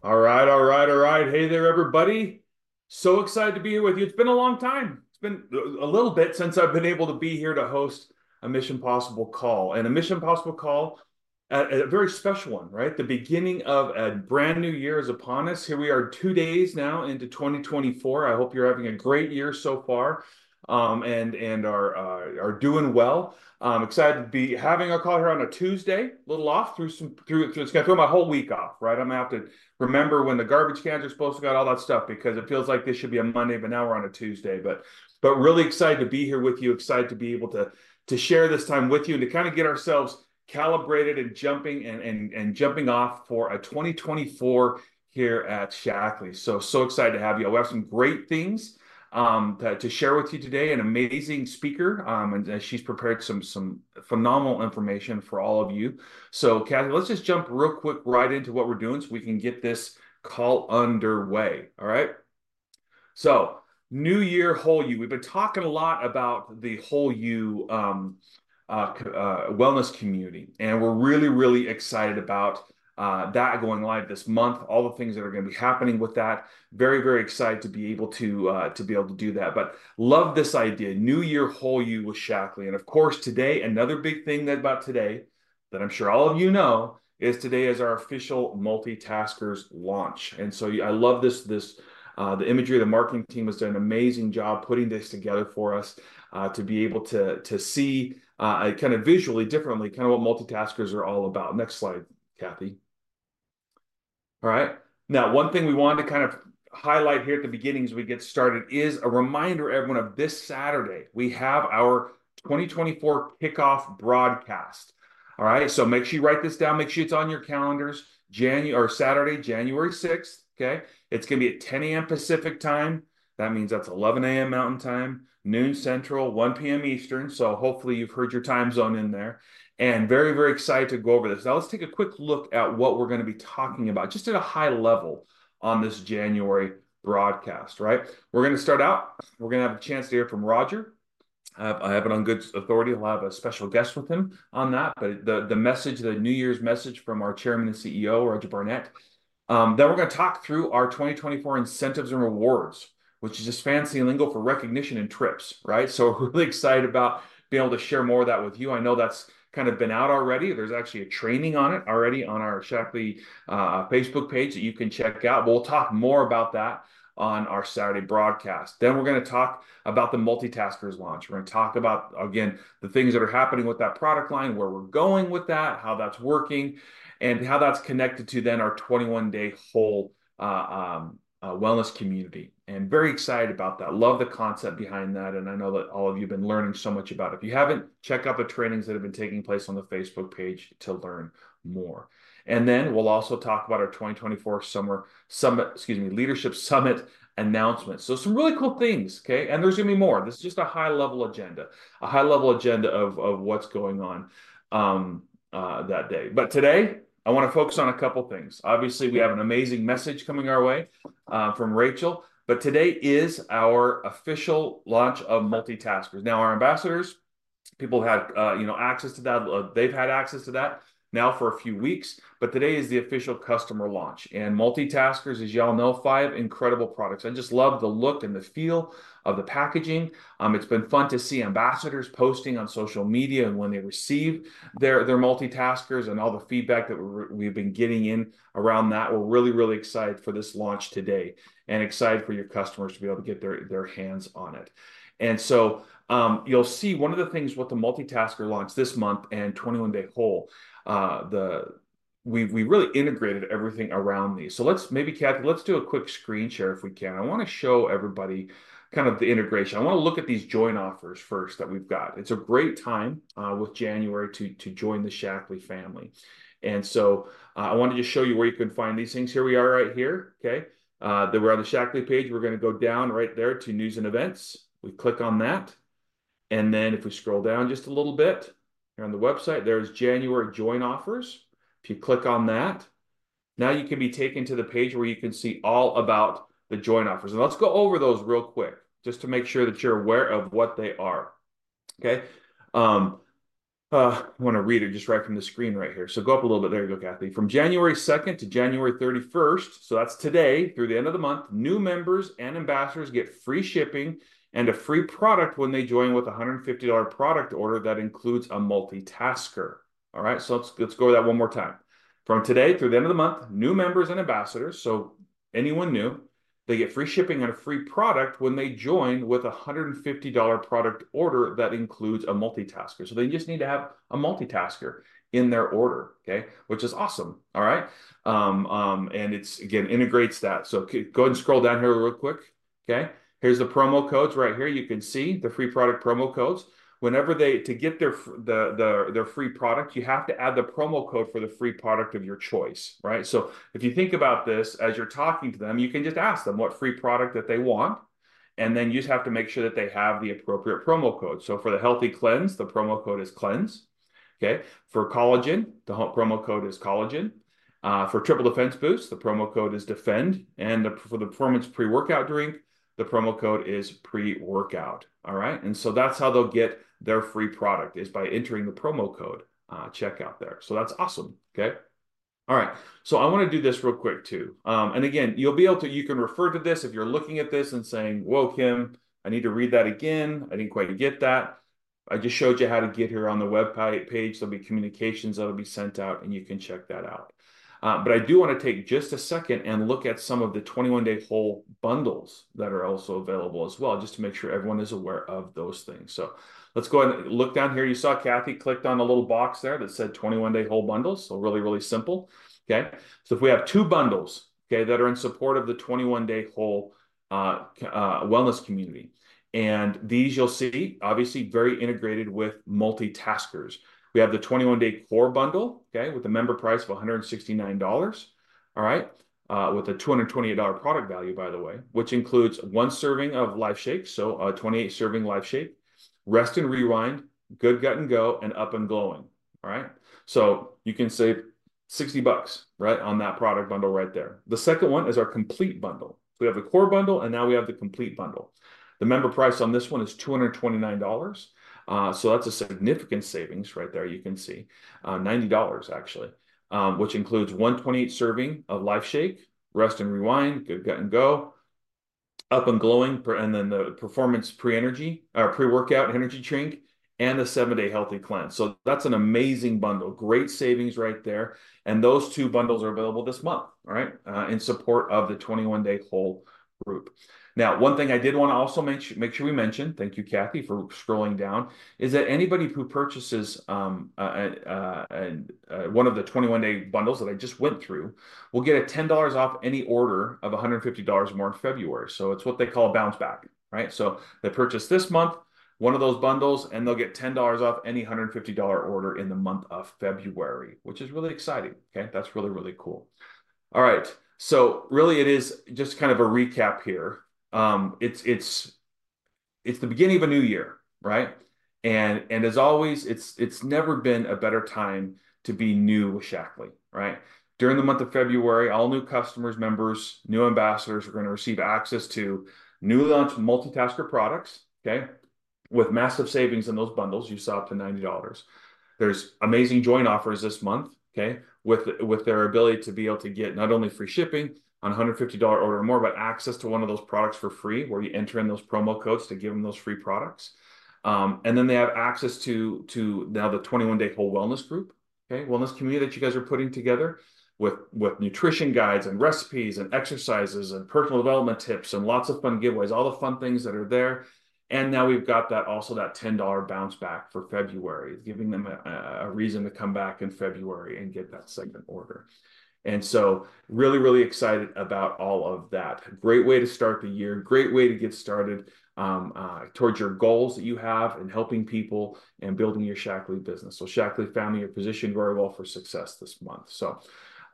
All right, all right, all right. Hey there, everybody. So excited to be here with you. It's been a long time. It's been a little bit since I've been able to be here to host a Mission Possible call. And a Mission Possible call, a, a very special one, right? The beginning of a brand new year is upon us. Here we are two days now into 2024. I hope you're having a great year so far um, and and are uh, are doing well. I'm excited to be having a call here on a Tuesday, a little off through some through. It's gonna throw my whole week off, right? I'm gonna have to remember when the garbage cans are supposed to go, all that stuff, because it feels like this should be a Monday, but now we're on a Tuesday. But but really excited to be here with you. Excited to be able to to share this time with you and to kind of get ourselves calibrated and jumping and and and jumping off for a 2024 here at Shaklee. So so excited to have you. We have some great things um, to, to, share with you today. An amazing speaker, um, and she's prepared some some phenomenal information for all of you. So, Kathy, let's just jump real quick right into what we're doing, so we can get this call underway. All right. So, New Year, whole you. We've been talking a lot about the whole you um, uh, uh, wellness community, and we're really, really excited about uh, that going live this month, all the things that are going to be happening with that. Very, very excited to be able to uh, to be able to do that. But love this idea, New Year Whole You with Shaklee, and of course today another big thing that about today that I'm sure all of you know is today is our official multitaskers launch, and so I love this this. Uh, the imagery, the marketing team has done an amazing job putting this together for us uh, to be able to to see uh, kind of visually differently, kind of what multitaskers are all about. Next slide, Kathy. All right. Now, one thing we wanted to kind of highlight here at the beginning as we get started is a reminder, everyone, of this Saturday. We have our 2024 kickoff broadcast. All right. So make sure you write this down. Make sure it's on your calendars. January or Saturday, January 6th. Okay. It's going to be at 10 a.m. Pacific time. That means that's 11 a.m. Mountain time, noon Central, 1 p.m. Eastern. So hopefully you've heard your time zone in there and very, very excited to go over this. Now, let's take a quick look at what we're going to be talking about just at a high level on this January broadcast, right? We're going to start out. We're going to have a chance to hear from Roger. I have, it on good authority. I'll have a special guest with him on that. But the, the message, the New Year's message from our chairman and CEO, Roger Barnett. Um, then we're going to talk through our 2024 incentives and rewards, which is just fancy lingo for recognition and trips, right? So really excited about being able to share more of that with you. I know that's kind of been out already. There's actually a training on it already on our Shaklee uh, Facebook page that you can check out. We'll talk more about that on our Saturday broadcast. Then we're going to talk about the multitaskers launch. We're going to talk about, again, the things that are happening with that product line, where we're going with that, how that's working, and how that's connected to then our 21 day whole uh, um, uh, wellness community and very excited about that. Love the concept behind that. And I know that all of you have been learning so much about it. If you haven't, check out the trainings that have been taking place on the Facebook page to learn more. And then we'll also talk about our 2024 summer summit, excuse me, leadership summit announcement. So some really cool things. Okay. And there's gonna be more. This is just a high level agenda, a high level agenda of, of what's going on um, uh, that day. But today, I want to focus on a couple things. Obviously, we have an amazing message coming our way uh, from Rachel, but today is our official launch of multitaskers. Now, our ambassadors, people had uh, you know access to that. Uh, they've had access to that now for a few weeks, but today is the official customer launch. And multitaskers, as y'all know, five incredible products. I just love the look and the feel of the packaging. Um, it's been fun to see ambassadors posting on social media and when they receive their, their multitaskers and all the feedback that we've been getting in around that. We're really, really excited for this launch today and excited for your customers to be able to get their, their hands on it. And so um, you'll see one of the things with the multitasker launch this month and 21 day whole uh, the we we really integrated everything around these. So let's maybe Kathy, let's do a quick screen share if we can. I want to show everybody kind of the integration. I want to look at these join offers first that we've got. It's a great time uh, with January to to join the Shaklee family. And so uh, I wanted to show you where you can find these things. Here we are right here. Okay. Uh, that we're on the Shaklee page. We're going to go down right there to news and events. We click on that. And then if we scroll down just a little bit, here on the website, there's January join offers. If you click on that, now you can be taken to the page where you can see all about the join offers. And let's go over those real quick, just to make sure that you're aware of what they are. Okay. Um, uh, I want to read it just right from the screen right here. So go up a little bit. There you go, Kathy. From January 2nd to January 31st, so that's today through the end of the month, new members and ambassadors get free shipping and a free product when they join with a $150 product order that includes a multitasker. All right, so let's, let's go over that one more time. From today through the end of the month, new members and ambassadors, so anyone new, they get free shipping and a free product when they join with a $150 product order that includes a multitasker. So they just need to have a multitasker in their order, okay, which is awesome. All right. Um, um, and it's again integrates that. So go ahead and scroll down here real quick. Okay. Here's the promo codes right here. You can see the free product promo codes. Whenever they to get their the, the their free product you have to add the promo code for the free product of your choice right? So if you think about this as you're talking to them you can just ask them what free product that they want and then you just have to make sure that they have the appropriate promo code. So for the healthy cleanse the promo code is cleanse okay? For collagen the promo code is collagen. Uh, for triple defense boost the promo code is defend. And the, for the performance pre-workout drink the promo code is pre-workout all right and so that's how they'll get their free product is by entering the promo code uh, checkout there. So that's awesome. Okay. All right. So I want to do this real quick too. Um, and again, you'll be able to, you can refer to this if you're looking at this and saying, whoa, Cim, I need to read that again. I didn't quite get that. I just showed you how to get here on the web page. There'll be communications that'll be sent out and you can check that out. Uh, but I do want to take just a second and look at some of the 21 day whole bundles that are also available as well, just to make sure everyone is aware of those things. So let's go ahead and look down here. You saw Kathy clicked on a little box there that said 21 day whole bundles. So really, really simple. Okay. So if we have two bundles, okay, that are in support of the 21 day whole uh, uh, wellness community. And these you'll see obviously very integrated with multitaskers. We have the 21 day core bundle, okay, with a member price of $169. All right. Uh, with a $228 product value, by the way, which includes one serving of Life Shake, so a 28 serving Life Shake, Rest and Rewind, Good Gut and Go, and Up and Glowing. All right. So you can save 60 bucks, right, on that product bundle right there. The second one is our complete bundle. We have the core bundle and now we have the complete bundle. The member price on this one is $229. Uh, so that's a significant savings right there. You can see uh, $90 actually, um, which includes 128 serving of Life Shake, Rest and Rewind, Good Gut and Go, up and glowing, and then the performance pre energy or pre workout energy drink, and the seven day healthy cleanse. So that's an amazing bundle. Great savings right there. And those two bundles are available this month, all right, uh, in support of the 21 day whole group. Now, one thing I did want to also make sure, make sure we mention, thank you, Kathy, for scrolling down, is that anybody who purchases um, one of the 21 day bundles that I just went through will get a $10 off any order of $150 more in February. So it's what they call a bounce back, right? So they purchase this month, one of those bundles, and they'll get $10 off any $150 order in the month of February, which is really exciting. Okay, that's really, really cool. All right. So really, it is just kind of a recap here um, it's it's it's the beginning of a new year, right? And and as always, it's it's never been a better time to be new with Shaklee, right? During the month of February, all new customers, members, new ambassadors are going to receive access to newly launched multitasker products, okay, with massive savings in those bundles. You saw up to $90. There's amazing joint offers this month, okay, with with their ability to be able to get not only free shipping, on $150 order or more, but access to one of those products for free where you enter in those promo codes to give them those free products. Um, and then they have access to to now the 21 day whole wellness group, okay, wellness community that you guys are putting together with with nutrition guides and recipes and exercises and personal development tips and lots of fun giveaways, all the fun things that are there. And now we've got that also that $10 bounce back for February, giving them a, a reason to come back in February and get that second order. And so, really, really excited about all of that. Great way to start the year, great way to get started um, uh, towards your goals that you have and helping people and building your Shaklee business. So, Shaklee family, you're positioned very well for success this month. So,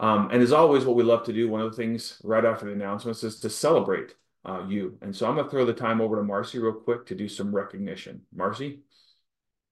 um, and as always, what we love to do, one of the things right after the announcements is to celebrate uh, you. And so, I'm going to throw the time over to Marcy real quick to do some recognition. Marcy?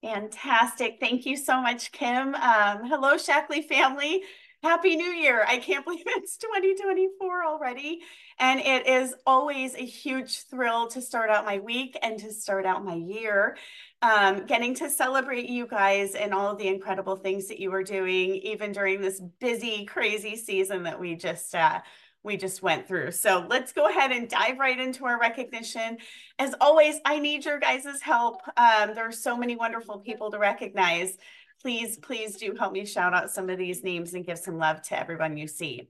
Fantastic. Thank you so much, Cim. Um, hello, Shaklee family. Happy New Year. I can't believe it's 2024 already. And it is always a huge thrill to start out my week and to start out my year. Um, getting to celebrate you guys and all of the incredible things that you are doing, even during this busy, crazy season that we just uh, we just went through. So let's go ahead and dive right into our recognition. As always, I need your guys' help. Um, there are so many wonderful people to recognize please, please do help me shout out some of these names and give some love to everyone you see.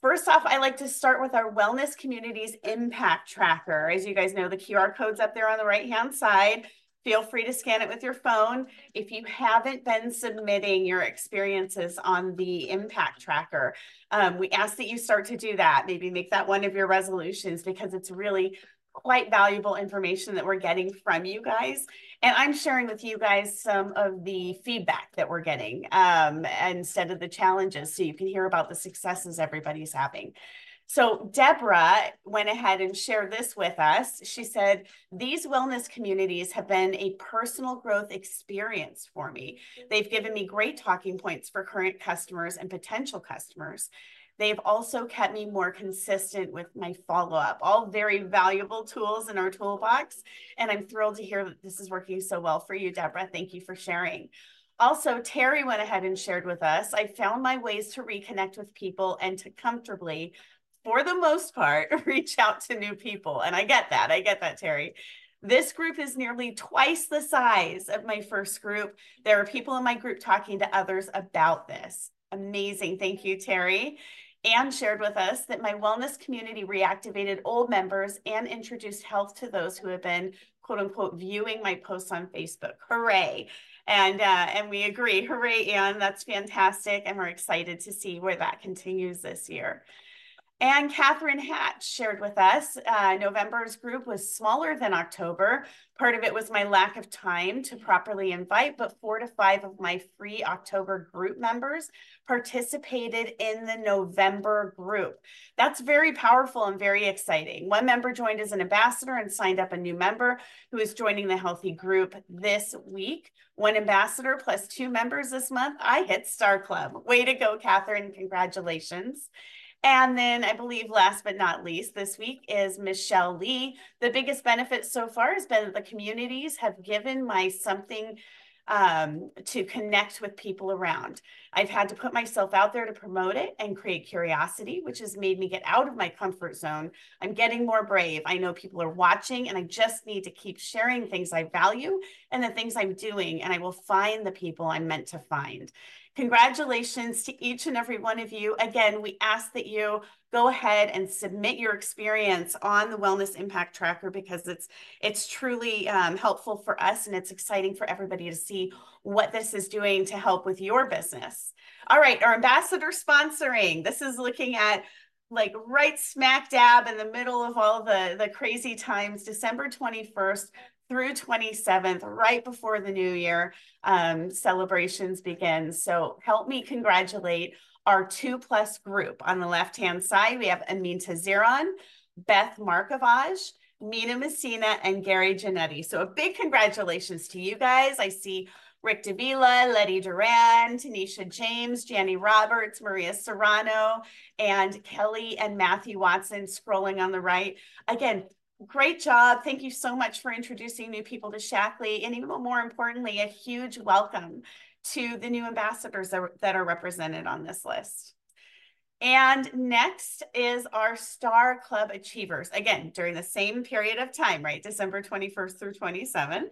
First off, I like to start with our Wellness Communities Impact Tracker. As you guys know, the QR code's up there on the right-hand side. Feel free to scan it with your phone. If you haven't been submitting your experiences on the impact tracker, um, we ask that you start to do that. Maybe make that one of your resolutions because it's really quite valuable information that we're getting from you guys. And I'm sharing with you guys some of the feedback that we're getting um, instead of the challenges so you can hear about the successes everybody's having. So Deborah went ahead and shared this with us. She said, these wellness communities have been a personal growth experience for me. They've given me great talking points for current customers and potential customers. They've also kept me more consistent with my follow up, all very valuable tools in our toolbox. And I'm thrilled to hear that this is working so well for you, Deborah. Thank you for sharing. Also, Terry went ahead and shared with us I found my ways to reconnect with people and to comfortably, for the most part, reach out to new people. And I get that. I get that, Terry. This group is nearly twice the size of my first group. There are people in my group talking to others about this. Amazing. Thank you, Terry. Anne shared with us that my wellness community reactivated old members and introduced health to those who have been quote unquote viewing my posts on Facebook. Hooray. And, uh, and we agree. Hooray, Anne. That's fantastic. And we're excited to see where that continues this year. And Catherine Hatch shared with us uh, November's group was smaller than October. Part of it was my lack of time to properly invite, but four to five of my free October group members participated in the November group. That's very powerful and very exciting. One member joined as an ambassador and signed up a new member who is joining the Healthy group this week. One ambassador plus two members this month. I hit Star Club. Way to go, Catherine. Congratulations. And then I believe last but not least this week is Michelle Lee. The biggest benefit so far has been that the communities have given my something um, to connect with people around. I've had to put myself out there to promote it and create curiosity, which has made me get out of my comfort zone. I'm getting more brave. I know people are watching, and I just need to keep sharing things I value and the things I'm doing, and I will find the people I'm meant to find. Congratulations to each and every one of you. Again, we ask that you go ahead and submit your experience on the Wellness Impact Tracker because it's it's truly um, helpful for us and it's exciting for everybody to see what this is doing to help with your business. All right, our ambassador sponsoring. This is looking at like right smack dab in the middle of all the the crazy times, December 21st through 27th, right before the new year um, celebrations begin. So help me congratulate our two plus group. On the left-hand side, we have Aminta Zeron, Beth Markovage, Mina Messina, and Gary Janetti. So a big congratulations to you guys. I see Rick Davila, Letty Duran, Tanisha James, Janny Roberts, Maria Serrano, and Kelly and Matthew Watson scrolling on the right. Again, Great job. Thank you so much for introducing new people to Shaklee. And even more importantly, a huge welcome to the new ambassadors that are represented on this list. And next is our Star Club Achievers. Again, during the same period of time, right? December 21st through 27th.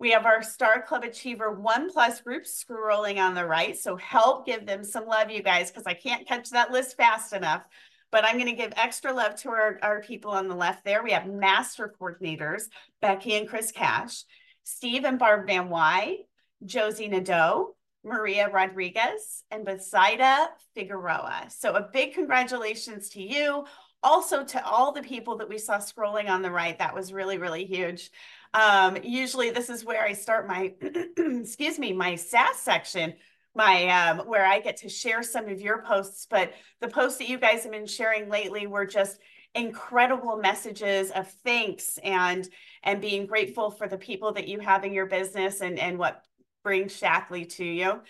We have our Star Club Achiever One Plus group scrolling on the right. So help give them some love, you guys, because I can't catch that list fast enough but I'm going to give extra love to our, our people on the left there. We have master coordinators, Becky and Chris Cash, Steve and Barb Van Wy, Josie Nadeau, Maria Rodriguez, and Bethsaida Figueroa. So a big congratulations to you. Also to all the people that we saw scrolling on the right. That was really, really huge. Um, usually this is where I start my, excuse me, my SAS section my um, where I get to share some of your posts, but the posts that you guys have been sharing lately were just incredible messages of thanks and and being grateful for the people that you have in your business and and what brings Shaklee to you.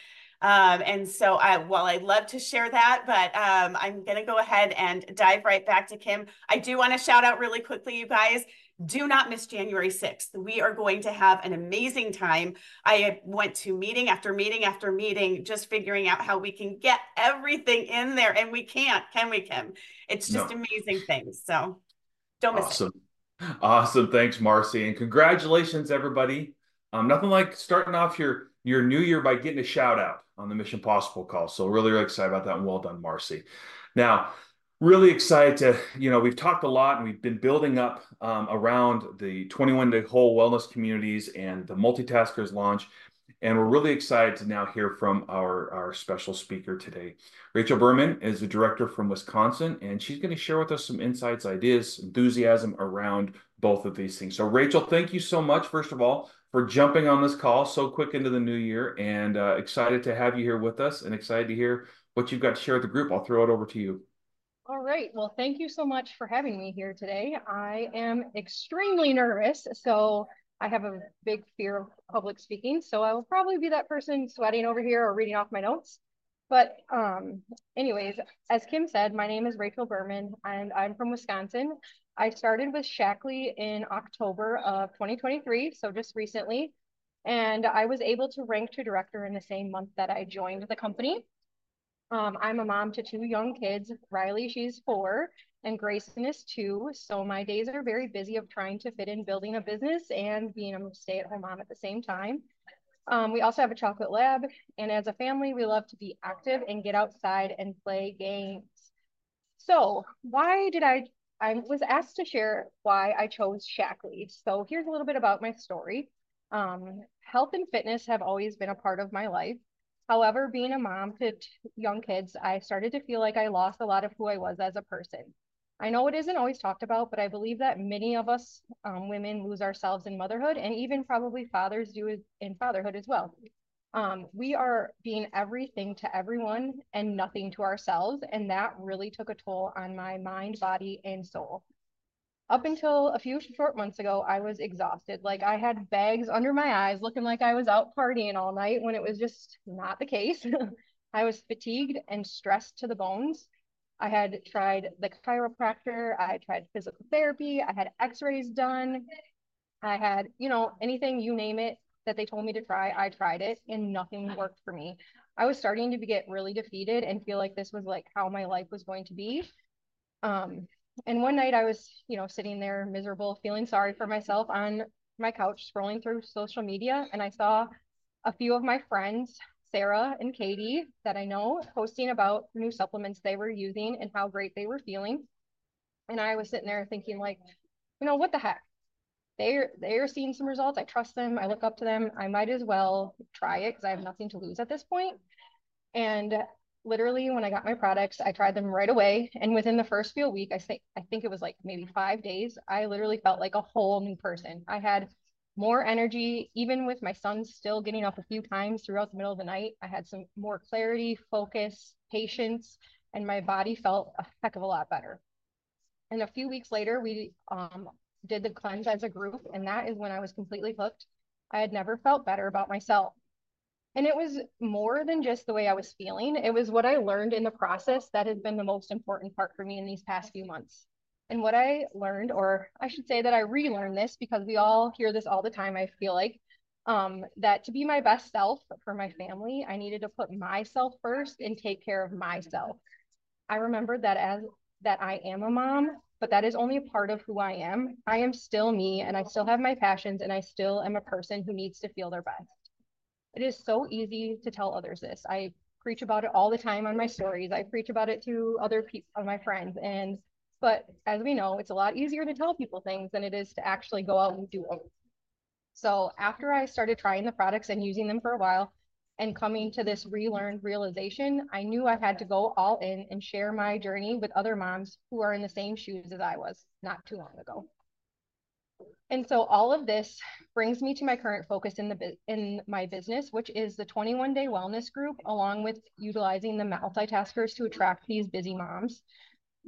Um, and so I, while I'd love to share that, but um, I'm going to go ahead and dive right back to Kim. I do want to shout out really quickly, you guys. Do not miss January 6th. We are going to have an amazing time. I went to meeting after meeting after meeting, just figuring out how we can get everything in there. And we can't, can we, Cim? It's just no. amazing things. So don't miss awesome. it. Awesome. Thanks, Marcy. And congratulations, everybody. Um, nothing like starting off your your new year by getting a shout out on the Mission Possible call. So really, really excited about that and well done, Marcy. Now, really excited to, you know, we've talked a lot and we've been building up um, around the 21 day whole wellness communities and the multitaskers launch. And we're really excited to now hear from our, our special speaker today. Rachel Burman is the director from Wisconsin, and she's going to share with us some insights, ideas, enthusiasm around both of these things. So, Rachel, thank you so much, first of all, for jumping on this call so quick into the new year and uh, excited to have you here with us and excited to hear what you've got to share with the group. I'll throw it over to you. All right. Well, thank you so much for having me here today. I am extremely nervous. So I have a big fear of public speaking. So I will probably be that person sweating over here or reading off my notes. But um, anyways, as Cim said, my name is Rachel Burman and I'm from Wisconsin. I started with Shaklee in October of 2023, so just recently. And I was able to rank to director in the same month that I joined the company. Um, I'm a mom to two young kids. Riley, she's four, and Grayson is two. So my days are very busy of trying to fit in building a business and being a stay-at-home mom at the same time. Um, we also have a chocolate lab, and as a family, we love to be active and get outside and play games. So why did I I was asked to share why I chose Shaklee. So here's a little bit about my story. Um, health and fitness have always been a part of my life. However, being a mom to young kids, I started to feel like I lost a lot of who I was as a person. I know it isn't always talked about, but I believe that many of us um, women lose ourselves in motherhood and even probably fathers do in fatherhood as well. Um, we are being everything to everyone and nothing to ourselves. And that really took a toll on my mind, body, and soul. Up until a few short months ago, I was exhausted. Like I had bags under my eyes, looking like I was out partying all night when it was just not the case. I was fatigued and stressed to the bones. I had tried the chiropractor, I tried physical therapy, I had x rays done, I had, you know, anything you name it, that they told me to try, I tried it and nothing worked for me. I was starting to get really defeated and feel like this was like how my life was going to be. Um, and one night I was, you know, sitting there miserable, feeling sorry for myself on my couch, scrolling through social media, and I saw a few of my friends, Sarah and Katie, that I know, posting about new supplements they were using and how great they were feeling. And I was sitting there thinking, like, you know, what the heck? they're they're seeing some results. I trust them. I look up to them. I might as well try it because I have nothing to lose at this point. And literally, when I got my products, I tried them right away. And within the first few weeks, I think I think it was like maybe five days, I literally felt like a whole new person. I had more energy, even with my son still getting up a few times throughout the middle of the night. I had some more clarity, focus, patience, and my body felt a heck of a lot better. And a few weeks later, we um, did the cleanse as a group, and that is when I was completely hooked. I had never felt better about myself. And it was more than just the way I was feeling. It was what I learned in the process that has been the most important part for me in these past few months. And what I learned, or I should say that I relearned this because we all hear this all the time, I feel like, um, that to be my best self for my family, I needed to put myself first and take care of myself. I remembered that as that I am a mom but that is only a part of who I am. I am still me and I still have my passions and I still am a person who needs to feel their best. It is so easy to tell others this. I preach about it all the time on my stories. I preach about it to other people, my friends. And, but as we know, it's a lot easier to tell people things than it is to actually go out and do them. So after I started trying the products and using them for a while, and coming to this relearned realization, I knew I had to go all in and share my journey with other moms who are in the same shoes as I was not too long ago. And so all of this brings me to my current focus in the in my business, which is the 21 day wellness group, along with utilizing the multitaskers to attract these busy moms.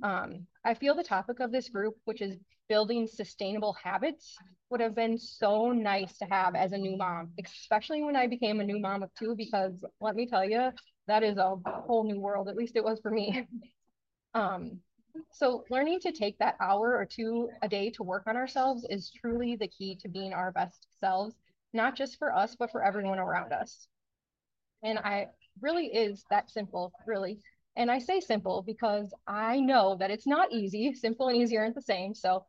Um, I feel the topic of this group, which is building sustainable habits, would have been so nice to have as a new mom, especially when I became a new mom of two, because let me tell you, that is a whole new world. At least it was for me. um, so learning to take that hour or two a day to work on ourselves is truly the key to being our best selves, not just for us, but for everyone around us. And I really is that simple, really. And I say simple because I know that it's not easy. Simple and easy aren't the same. So,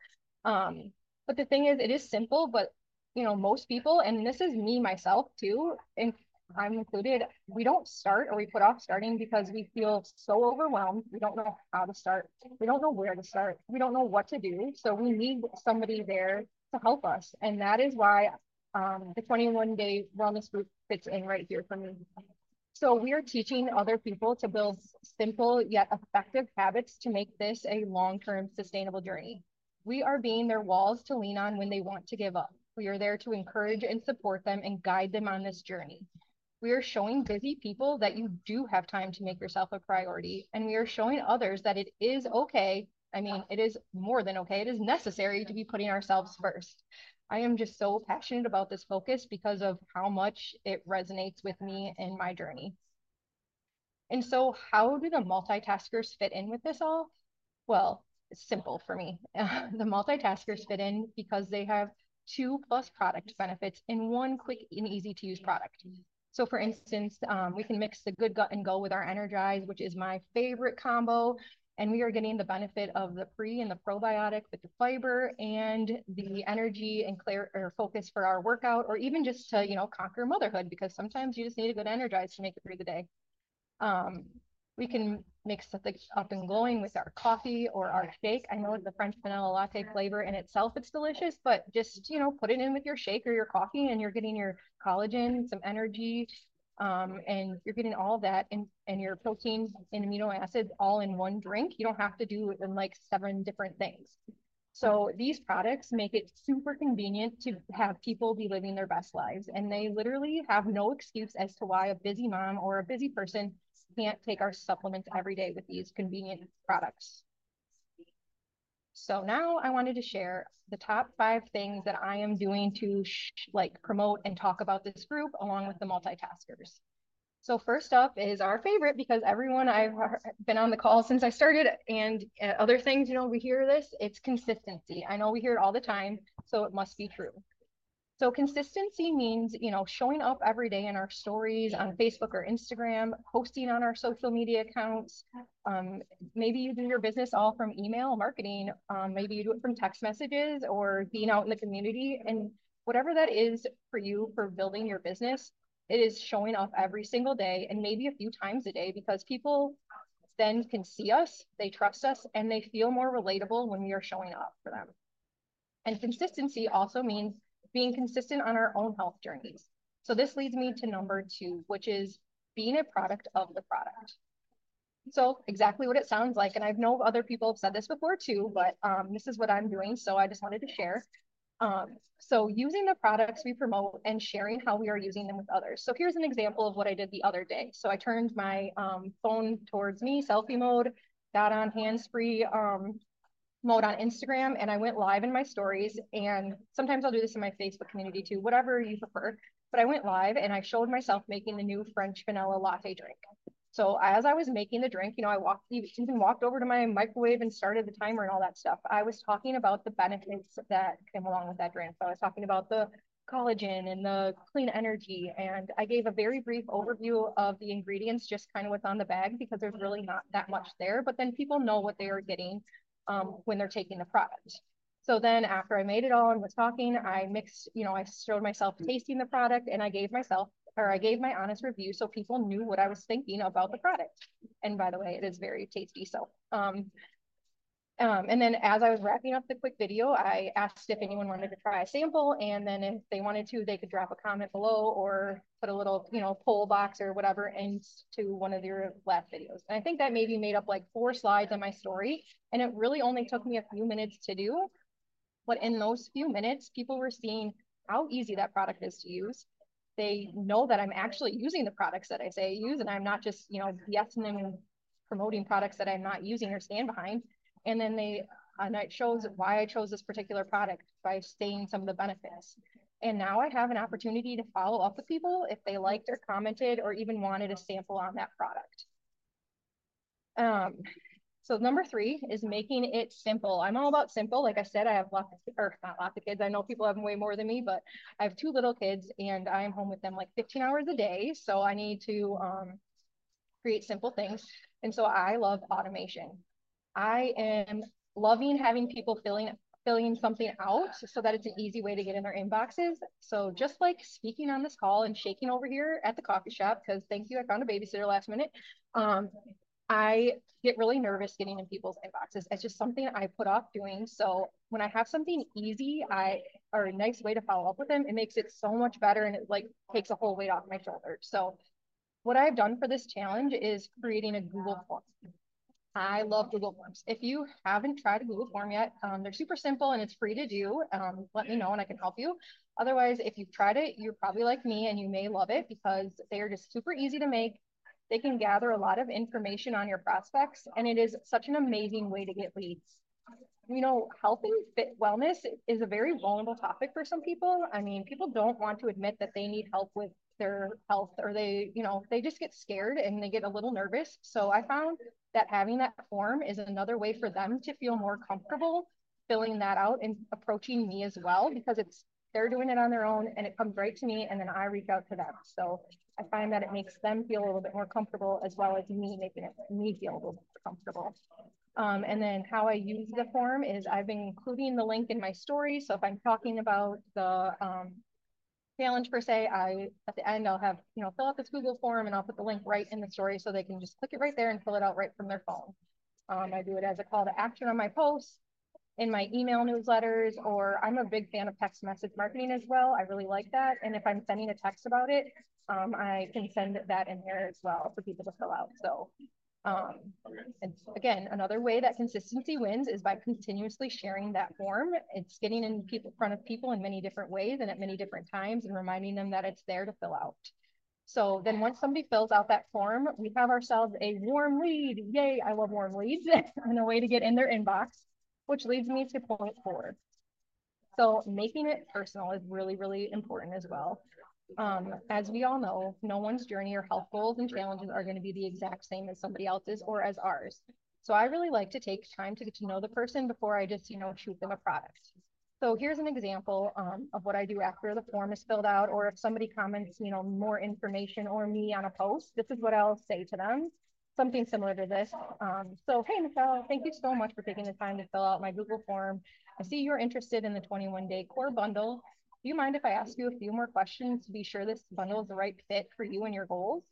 um, but the thing is, it is simple, but you know, most people, and this is me myself too, and I'm included, we don't start or we put off starting because we feel so overwhelmed. We don't know how to start. We don't know where to start. We don't know what to do. So we need somebody there to help us. And that is why um, the 21 day wellness group fits in right here for me. So we are teaching other people to build simple yet effective habits to make this a long-term sustainable journey. We are being their walls to lean on when they want to give up. We are there to encourage and support them and guide them on this journey. We are showing busy people that you do have time to make yourself a priority. And we are showing others that it is okay. I mean, it is more than okay. It is necessary to be putting ourselves first. I am just so passionate about this focus because of how much it resonates with me in my journey. And so how do the multitaskers fit in with this all? Well, it's simple for me. The multitaskers fit in because they have two plus product benefits in one quick and easy to use product. So for instance, um, we can mix the good gut and go with our energize, which is my favorite combo. And we are getting the benefit of the pre and the probiotic with the fiber and the energy and clear or focus for our workout or even just to you know conquer motherhood because sometimes you just need a good energize to make it through the day. Um, we can mix the up and glowing with our coffee or our shake i know the french vanilla latte flavor in itself it's delicious but just you know put it in with your shake or your coffee and you're getting your collagen some energy um, and you're getting all that and, and your protein and amino acids all in one drink. You don't have to do it in like seven different things. So these products make it super convenient to have people be living their best lives. And they literally have no excuse as to why a busy mom or a busy person can't take our supplements every day with these convenient products. So now I wanted to share the top five things that I am doing to like promote and talk about this group along with the multitaskers. So first up is our favorite because everyone I've been on the call since I started and uh, other things, you know, we hear this, it's consistency. I know we hear it all the time, so it must be true. So consistency means, you know, showing up every day in our stories on Facebook or Instagram, posting on our social media accounts. Um, maybe you do your business all from email marketing. Um, maybe you do it from text messages or being out in the community. And whatever that is for you for building your business, it is showing up every single day and maybe a few times a day because people then can see us, they trust us, and they feel more relatable when we are showing up for them. And consistency also means being consistent on our own health journeys. So this leads me to number two, which is being a product of the product. So exactly what it sounds like. And I know other people have said this before too, but um, this is what I'm doing. So I just wanted to share. Um, so using the products we promote and sharing how we are using them with others. So here's an example of what I did the other day. So I turned my um, phone towards me, selfie mode, got on hands-free um, mode on Instagram and I went live in my stories. And sometimes I'll do this in my Facebook community too, whatever you prefer. But I went live and I showed myself making the new French vanilla latte drink. So as I was making the drink, you know, I walked even walked over to my microwave and started the timer and all that stuff. I was talking about the benefits that came along with that drink. So I was talking about the collagen and the clean energy. And I gave a very brief overview of the ingredients, just kind of what's on the bag because there's really not that much there. But then people know what they are getting um, when they're taking the product. So then after I made it all and was talking, I mixed, you know, I showed myself tasting the product and I gave myself, or I gave my honest review so people knew what I was thinking about the product. And by the way, it is very tasty. So um, um, and then as I was wrapping up the quick video, I asked if anyone wanted to try a sample. And then if they wanted to, they could drop a comment below or put a little, you know, poll box or whatever into one of your last videos. And I think that maybe made up like four slides on my story. And it really only took me a few minutes to do. But in those few minutes, people were seeing how easy that product is to use. They know that I'm actually using the products that I say I use, and I'm not just, you know, BSing and promoting products that I'm not using or stand behind And then they, and it shows why I chose this particular product by saying some of the benefits. And now I have an opportunity to follow up with people if they liked or commented or even wanted a sample on that product. Um, so number three is making it simple. I'm all about simple. Like I said, I have lots of, or not lots of kids. I know people have way more than me, but I have two little kids and I'm home with them like 15 hours a day. So I need to um, create simple things. And so I love automation. I am loving having people filling filling something out so that it's an easy way to get in their inboxes. So just like speaking on this call and shaking over here at the coffee shop, because thank you, I found a babysitter last minute. Um, I get really nervous getting in people's inboxes. It's just something I put off doing. So when I have something easy, I or a nice way to follow up with them, it makes it so much better and it like takes a whole weight off my shoulders. So what I've done for this challenge is creating a Google form. I love Google Forms. If you haven't tried a Google Form yet, um, they're super simple and it's free to do. Um, let me know and I can help you. Otherwise, if you've tried it, you're probably like me and you may love it because they are just super easy to make. They can gather a lot of information on your prospects and it is such an amazing way to get leads. You know, health and fit wellness is a very vulnerable topic for some people. I mean, people don't want to admit that they need help with their health or they, you know, they just get scared and they get a little nervous. So I found that having that form is another way for them to feel more comfortable filling that out and approaching me as well because it's they're doing it on their own and it comes right to me and then I reach out to them. So I find that it makes them feel a little bit more comfortable as well as me making it me feel a little bit comfortable. Um, and then how I use the form is I've been including the link in my story. So if I'm talking about the um, challenge per se, I at the end I'll have you know fill out this Google form and I'll put the link right in the story so they can just click it right there and fill it out right from their phone. Um, I do it as a call to action on my posts, in my email newsletters, or I'm a big fan of text message marketing as well. I really like that, and if I'm sending a text about it, um, I can send that in there as well for people to fill out. So um, and again, another way that consistency wins is by continuously sharing that form. It's getting in people front of people in many different ways and at many different times and reminding them that it's there to fill out. So then once somebody fills out that form, we have ourselves a warm lead. Yay, I love warm leads and a way to get in their inbox, which leads me to point four. So making it personal is really, really important as well. Um, as we all know, no one's journey or health goals and challenges are going to be the exact same as somebody else's or as ours. So I really like to take time to get to know the person before I just, you know, shoot them a product. So here's an example um, of what I do after the form is filled out, or if somebody comments, you know, more information or me on a post, this is what I'll say to them. Something similar to this. Um, so, hey, Michelle, thank you so much for taking the time to fill out my Google form. I see you're interested in the 21 day core bundle you mind if I ask you a few more questions to be sure this bundle is the right fit for you and your goals?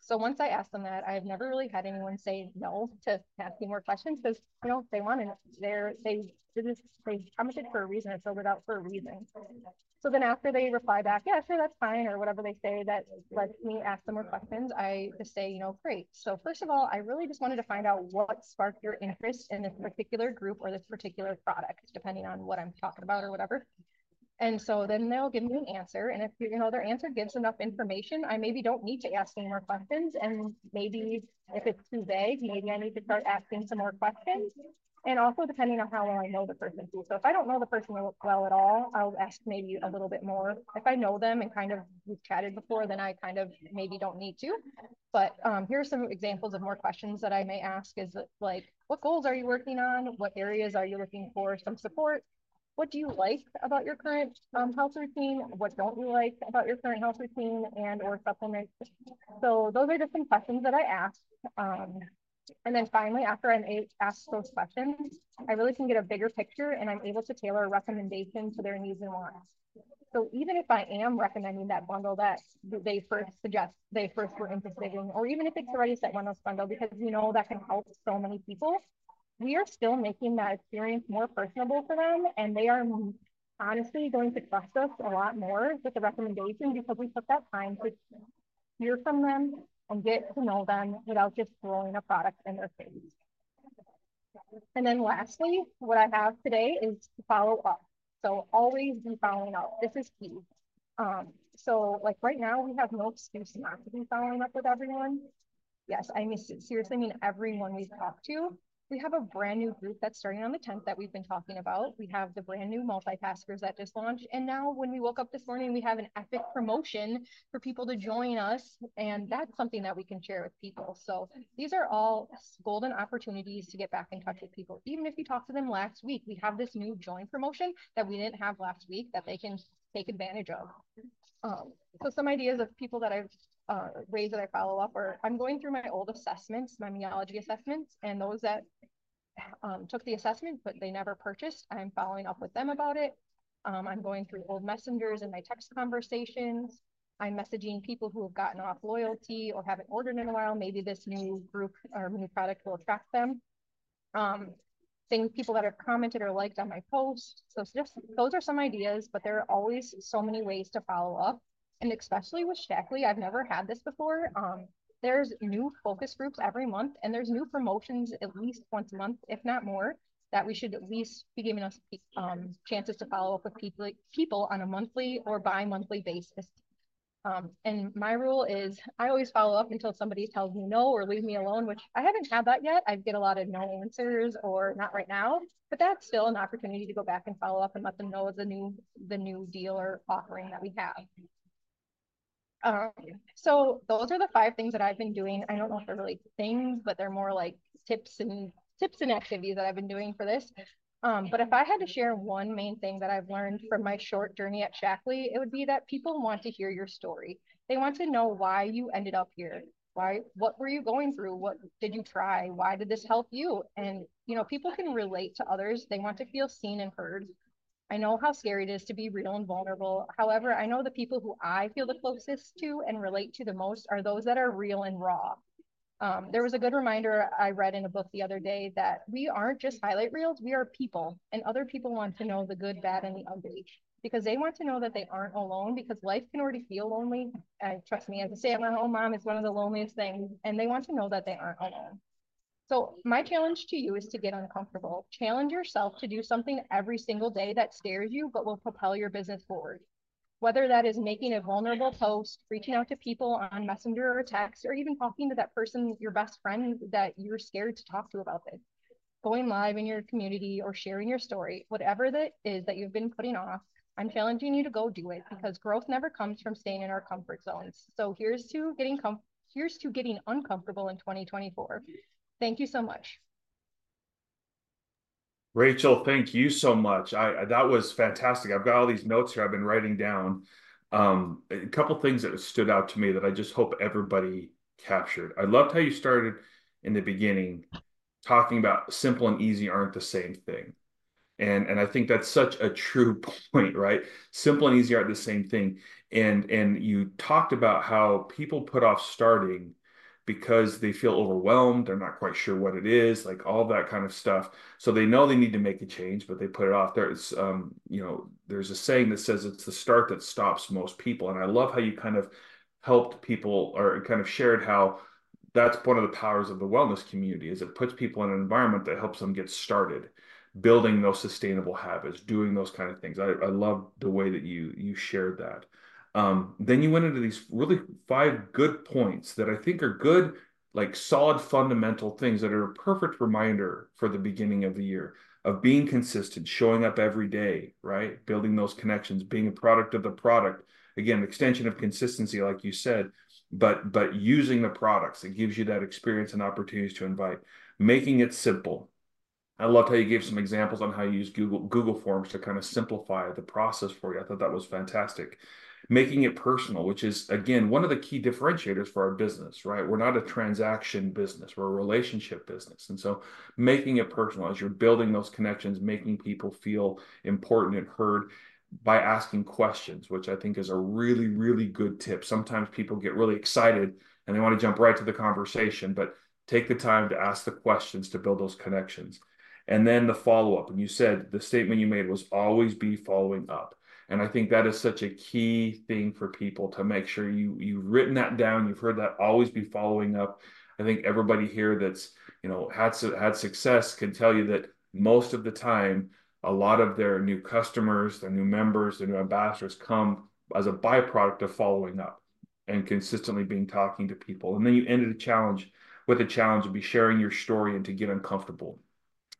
So once I ask them that, I've never really had anyone say no to asking more questions because you know they want it. They're they did this they commented for a reason or filled it out for a reason. So then after they reply back, yeah, sure, that's fine, or whatever they say that lets me ask them more questions, I just say, you know, great. So first of all, I really just wanted to find out what sparked your interest in this particular group or this particular product, depending on what I'm talking about or whatever. And so then they'll give me an answer. And if you know their answer gives enough information, I maybe don't need to ask any more questions. And maybe if it's too vague, maybe I need to start asking some more questions. And also depending on how well I know the person too. So if I don't know the person well at all, I'll ask maybe a little bit more. If I know them and kind of we've chatted before, then I kind of maybe don't need to. But um, here are some examples of more questions that I may ask is like, what goals are you working on? What areas are you looking for some support? What do you like about your current um, health routine? What don't you like about your current health routine and or supplements? So those are just some questions that I asked. Um, and then finally, after I'm asked those questions, I really can get a bigger picture and I'm able to tailor a recommendation to their needs and wants. So even if I am recommending that bundle that they first suggest, they first were interested in, or even if it's already set wellness bundle, because you know that can help so many people, we are still making that experience more personable for them and they are honestly going to trust us a lot more with the recommendation because we took that time to hear from them and get to know them without just throwing a product in their face. And then lastly, what I have today is to follow up. So always be following up. This is key. Um, so like right now, we have no excuse not to be following up with everyone. Yes, I mean, seriously mean everyone we've talked to we have a brand new group that's starting on the 10th that we've been talking about. We have the brand new multitaskers that just launched. And now when we woke up this morning, we have an epic promotion for people to join us. And that's something that we can share with people. So these are all golden opportunities to get back in touch with people. Even if you talked to them last week, we have this new join promotion that we didn't have last week that they can take advantage of. Um, so some ideas of people that I've uh, ways that I follow up or I'm going through my old assessments, my meology assessments, and those that um, took the assessment, but they never purchased, I'm following up with them about it. Um, I'm going through old messengers and my text conversations. I'm messaging people who have gotten off loyalty or haven't ordered in a while. Maybe this new group or new product will attract them. Um, things people that have commented or liked on my post. So just those are some ideas, but there are always so many ways to follow up and especially with Shaklee, I've never had this before. Um, there's new focus groups every month, and there's new promotions at least once a month, if not more, that we should at least be giving us um, chances to follow up with people people on a monthly or bi-monthly basis. Um, and my rule is I always follow up until somebody tells me no or leave me alone, which I haven't had that yet. I get a lot of no answers or not right now, but that's still an opportunity to go back and follow up and let them know the new the new deal or offering that we have. Um, so those are the five things that I've been doing. I don't know if they're really things, but they're more like tips and tips and activities that I've been doing for this. Um, but if I had to share one main thing that I've learned from my short journey at Shaklee, it would be that people want to hear your story. They want to know why you ended up here. Why, what were you going through? What did you try? Why did this help you? And, you know, people can relate to others. They want to feel seen and heard. I know how scary it is to be real and vulnerable. However, I know the people who I feel the closest to and relate to the most are those that are real and raw. Um, there was a good reminder I read in a book the other day that we aren't just highlight reels, we are people, and other people want to know the good, bad, and the ugly because they want to know that they aren't alone because life can already feel lonely. And trust me, as a stay at home mom, it's one of the loneliest things, and they want to know that they aren't alone. So my challenge to you is to get uncomfortable. Challenge yourself to do something every single day that scares you, but will propel your business forward. Whether that is making a vulnerable post, reaching out to people on messenger or text, or even talking to that person, your best friend that you're scared to talk to about this. Going live in your community or sharing your story, whatever that is that you've been putting off, I'm challenging you to go do it because growth never comes from staying in our comfort zones. So here's to getting com here's to getting uncomfortable in 2024. Thank you so much. Rachel, thank you so much. I that was fantastic. I've got all these notes here I've been writing down. Um, a couple things that stood out to me that I just hope everybody captured. I loved how you started in the beginning talking about simple and easy aren't the same thing. And and I think that's such a true point, right? Simple and easy aren't the same thing. And and you talked about how people put off starting because they feel overwhelmed they're not quite sure what it is like all that kind of stuff. So they know they need to make a change but they put it off. There's um you know there's a saying that says it's the start that stops most people and i love how you kind of helped people or kind of shared how that's one of the powers of the wellness community is it puts people in an environment that helps them get started building those sustainable habits doing those kind of things. I, I love the way that you you shared that um, then you went into these really five good points that I think are good, like solid fundamental things that are a perfect reminder for the beginning of the year of being consistent, showing up every day, right? Building those connections, being a product of the product. Again, extension of consistency, like you said, but but using the products, it gives you that experience and opportunities to invite, making it simple. I loved how you gave some examples on how you use Google Google Forms to kind of simplify the process for you. I thought that was fantastic making it personal, which is again one of the key differentiators for our business, right? We're not a transaction business, we're a relationship business. And so making it personal as you're building those connections, making people feel important and heard by asking questions, which I think is a really, really good tip. Sometimes people get really excited and they want to jump right to the conversation, but take the time to ask the questions to build those connections. And then the follow up. And you said the statement you made was always be following up and I think that is such a key thing for people to make sure you you've written that down. You've heard that always be following up. I think everybody here that's you know had had success can tell you that most of the time, a lot of their new customers, their new members, their new ambassadors come as a byproduct of following up and consistently being talking to people. And then you ended a challenge with a challenge to be sharing your story and to get uncomfortable.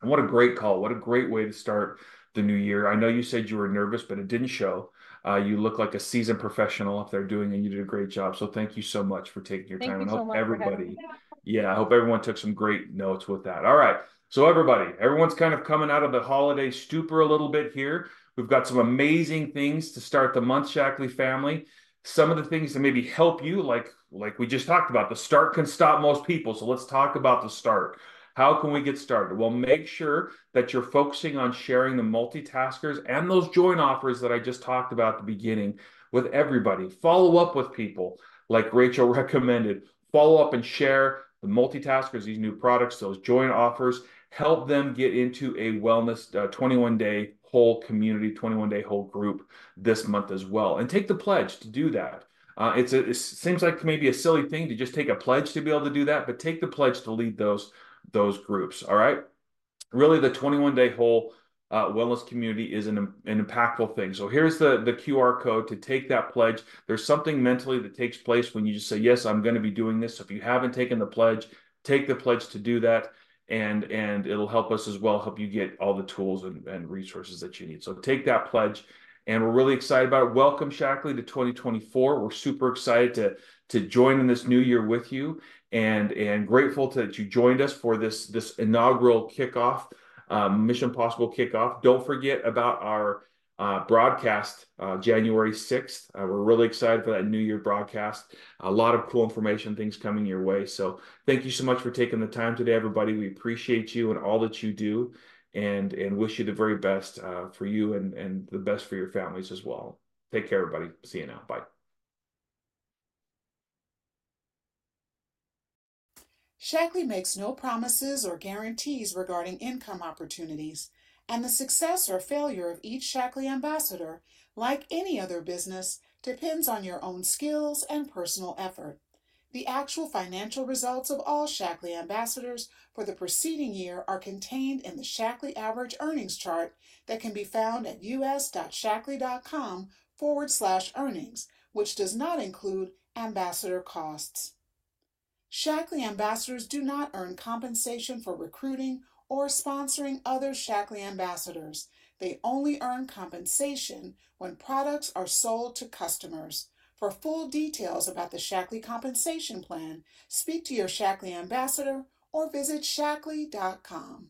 And what a great call. What a great way to start the new year. I know you said you were nervous, but it didn't show. Uh, you look like a seasoned professional up there doing, and you did a great job. So thank you so much for taking your Thank time. you And so hope much everybody, yeah, I hope everyone took some great notes with that. All right. So everybody, everyone's kind of coming out of the holiday stupor a little bit here. We've got some amazing things to start the month, Shaklee family. Some of the things that maybe help you, like like we just talked about, the start can stop most people. So let's talk about the start. How can we get started? Well, make sure that you're focusing on sharing the multitaskers and those join offers that I just talked about at the beginning with everybody. Follow up with people like Rachel recommended. Follow up and share the multitaskers, these new products, those join offers. Help them get into a wellness uh, 21 day whole community, 21 day whole group this month as well. And take the pledge to do that. Uh, it's a, it seems like maybe a silly thing to just take a pledge to be able to do that, but take the pledge to lead those those groups. All right. Really, the 21 day whole uh, wellness community is an, an impactful thing. So here's the, the QR code to take that pledge. There's something mentally that takes place when you just say, Yes, I'm going to be doing this. So if you haven't taken the pledge, take the pledge to do that. And, and it'll help us as well, help you get all the tools and, and resources that you need. So take that pledge. And we're really excited about it. Welcome, Shaklee, to 2024. We're super excited to, to join in this new year with you and and grateful to, that you joined us for this this inaugural kickoff, um, Mission Possible kickoff. Don't forget about our uh, broadcast uh, January 6th. Uh, we're really excited for that New Year broadcast. A lot of cool information, things coming your way. So thank you so much for taking the time today, everybody. We appreciate you and all that you do and and wish you the very best uh, for you and and the best for your families as well. Take care, everybody. See you now. Bye. Shaklee makes no promises or guarantees regarding income opportunities, and the success or failure of each Shaklee ambassador, like any other business, depends on your own skills and personal effort. The actual financial results of all Shaklee ambassadors for the preceding year are contained in the Shaklee Average Earnings Chart that can be found at us.shaklee.com forward slash earnings, which does not include ambassador costs. Shaklee ambassadors do not earn compensation for recruiting or sponsoring other Shaklee ambassadors. They only earn compensation when products are sold to customers. For full details about the Shaklee compensation plan, speak to your Shaklee ambassador or visit shaklee.com.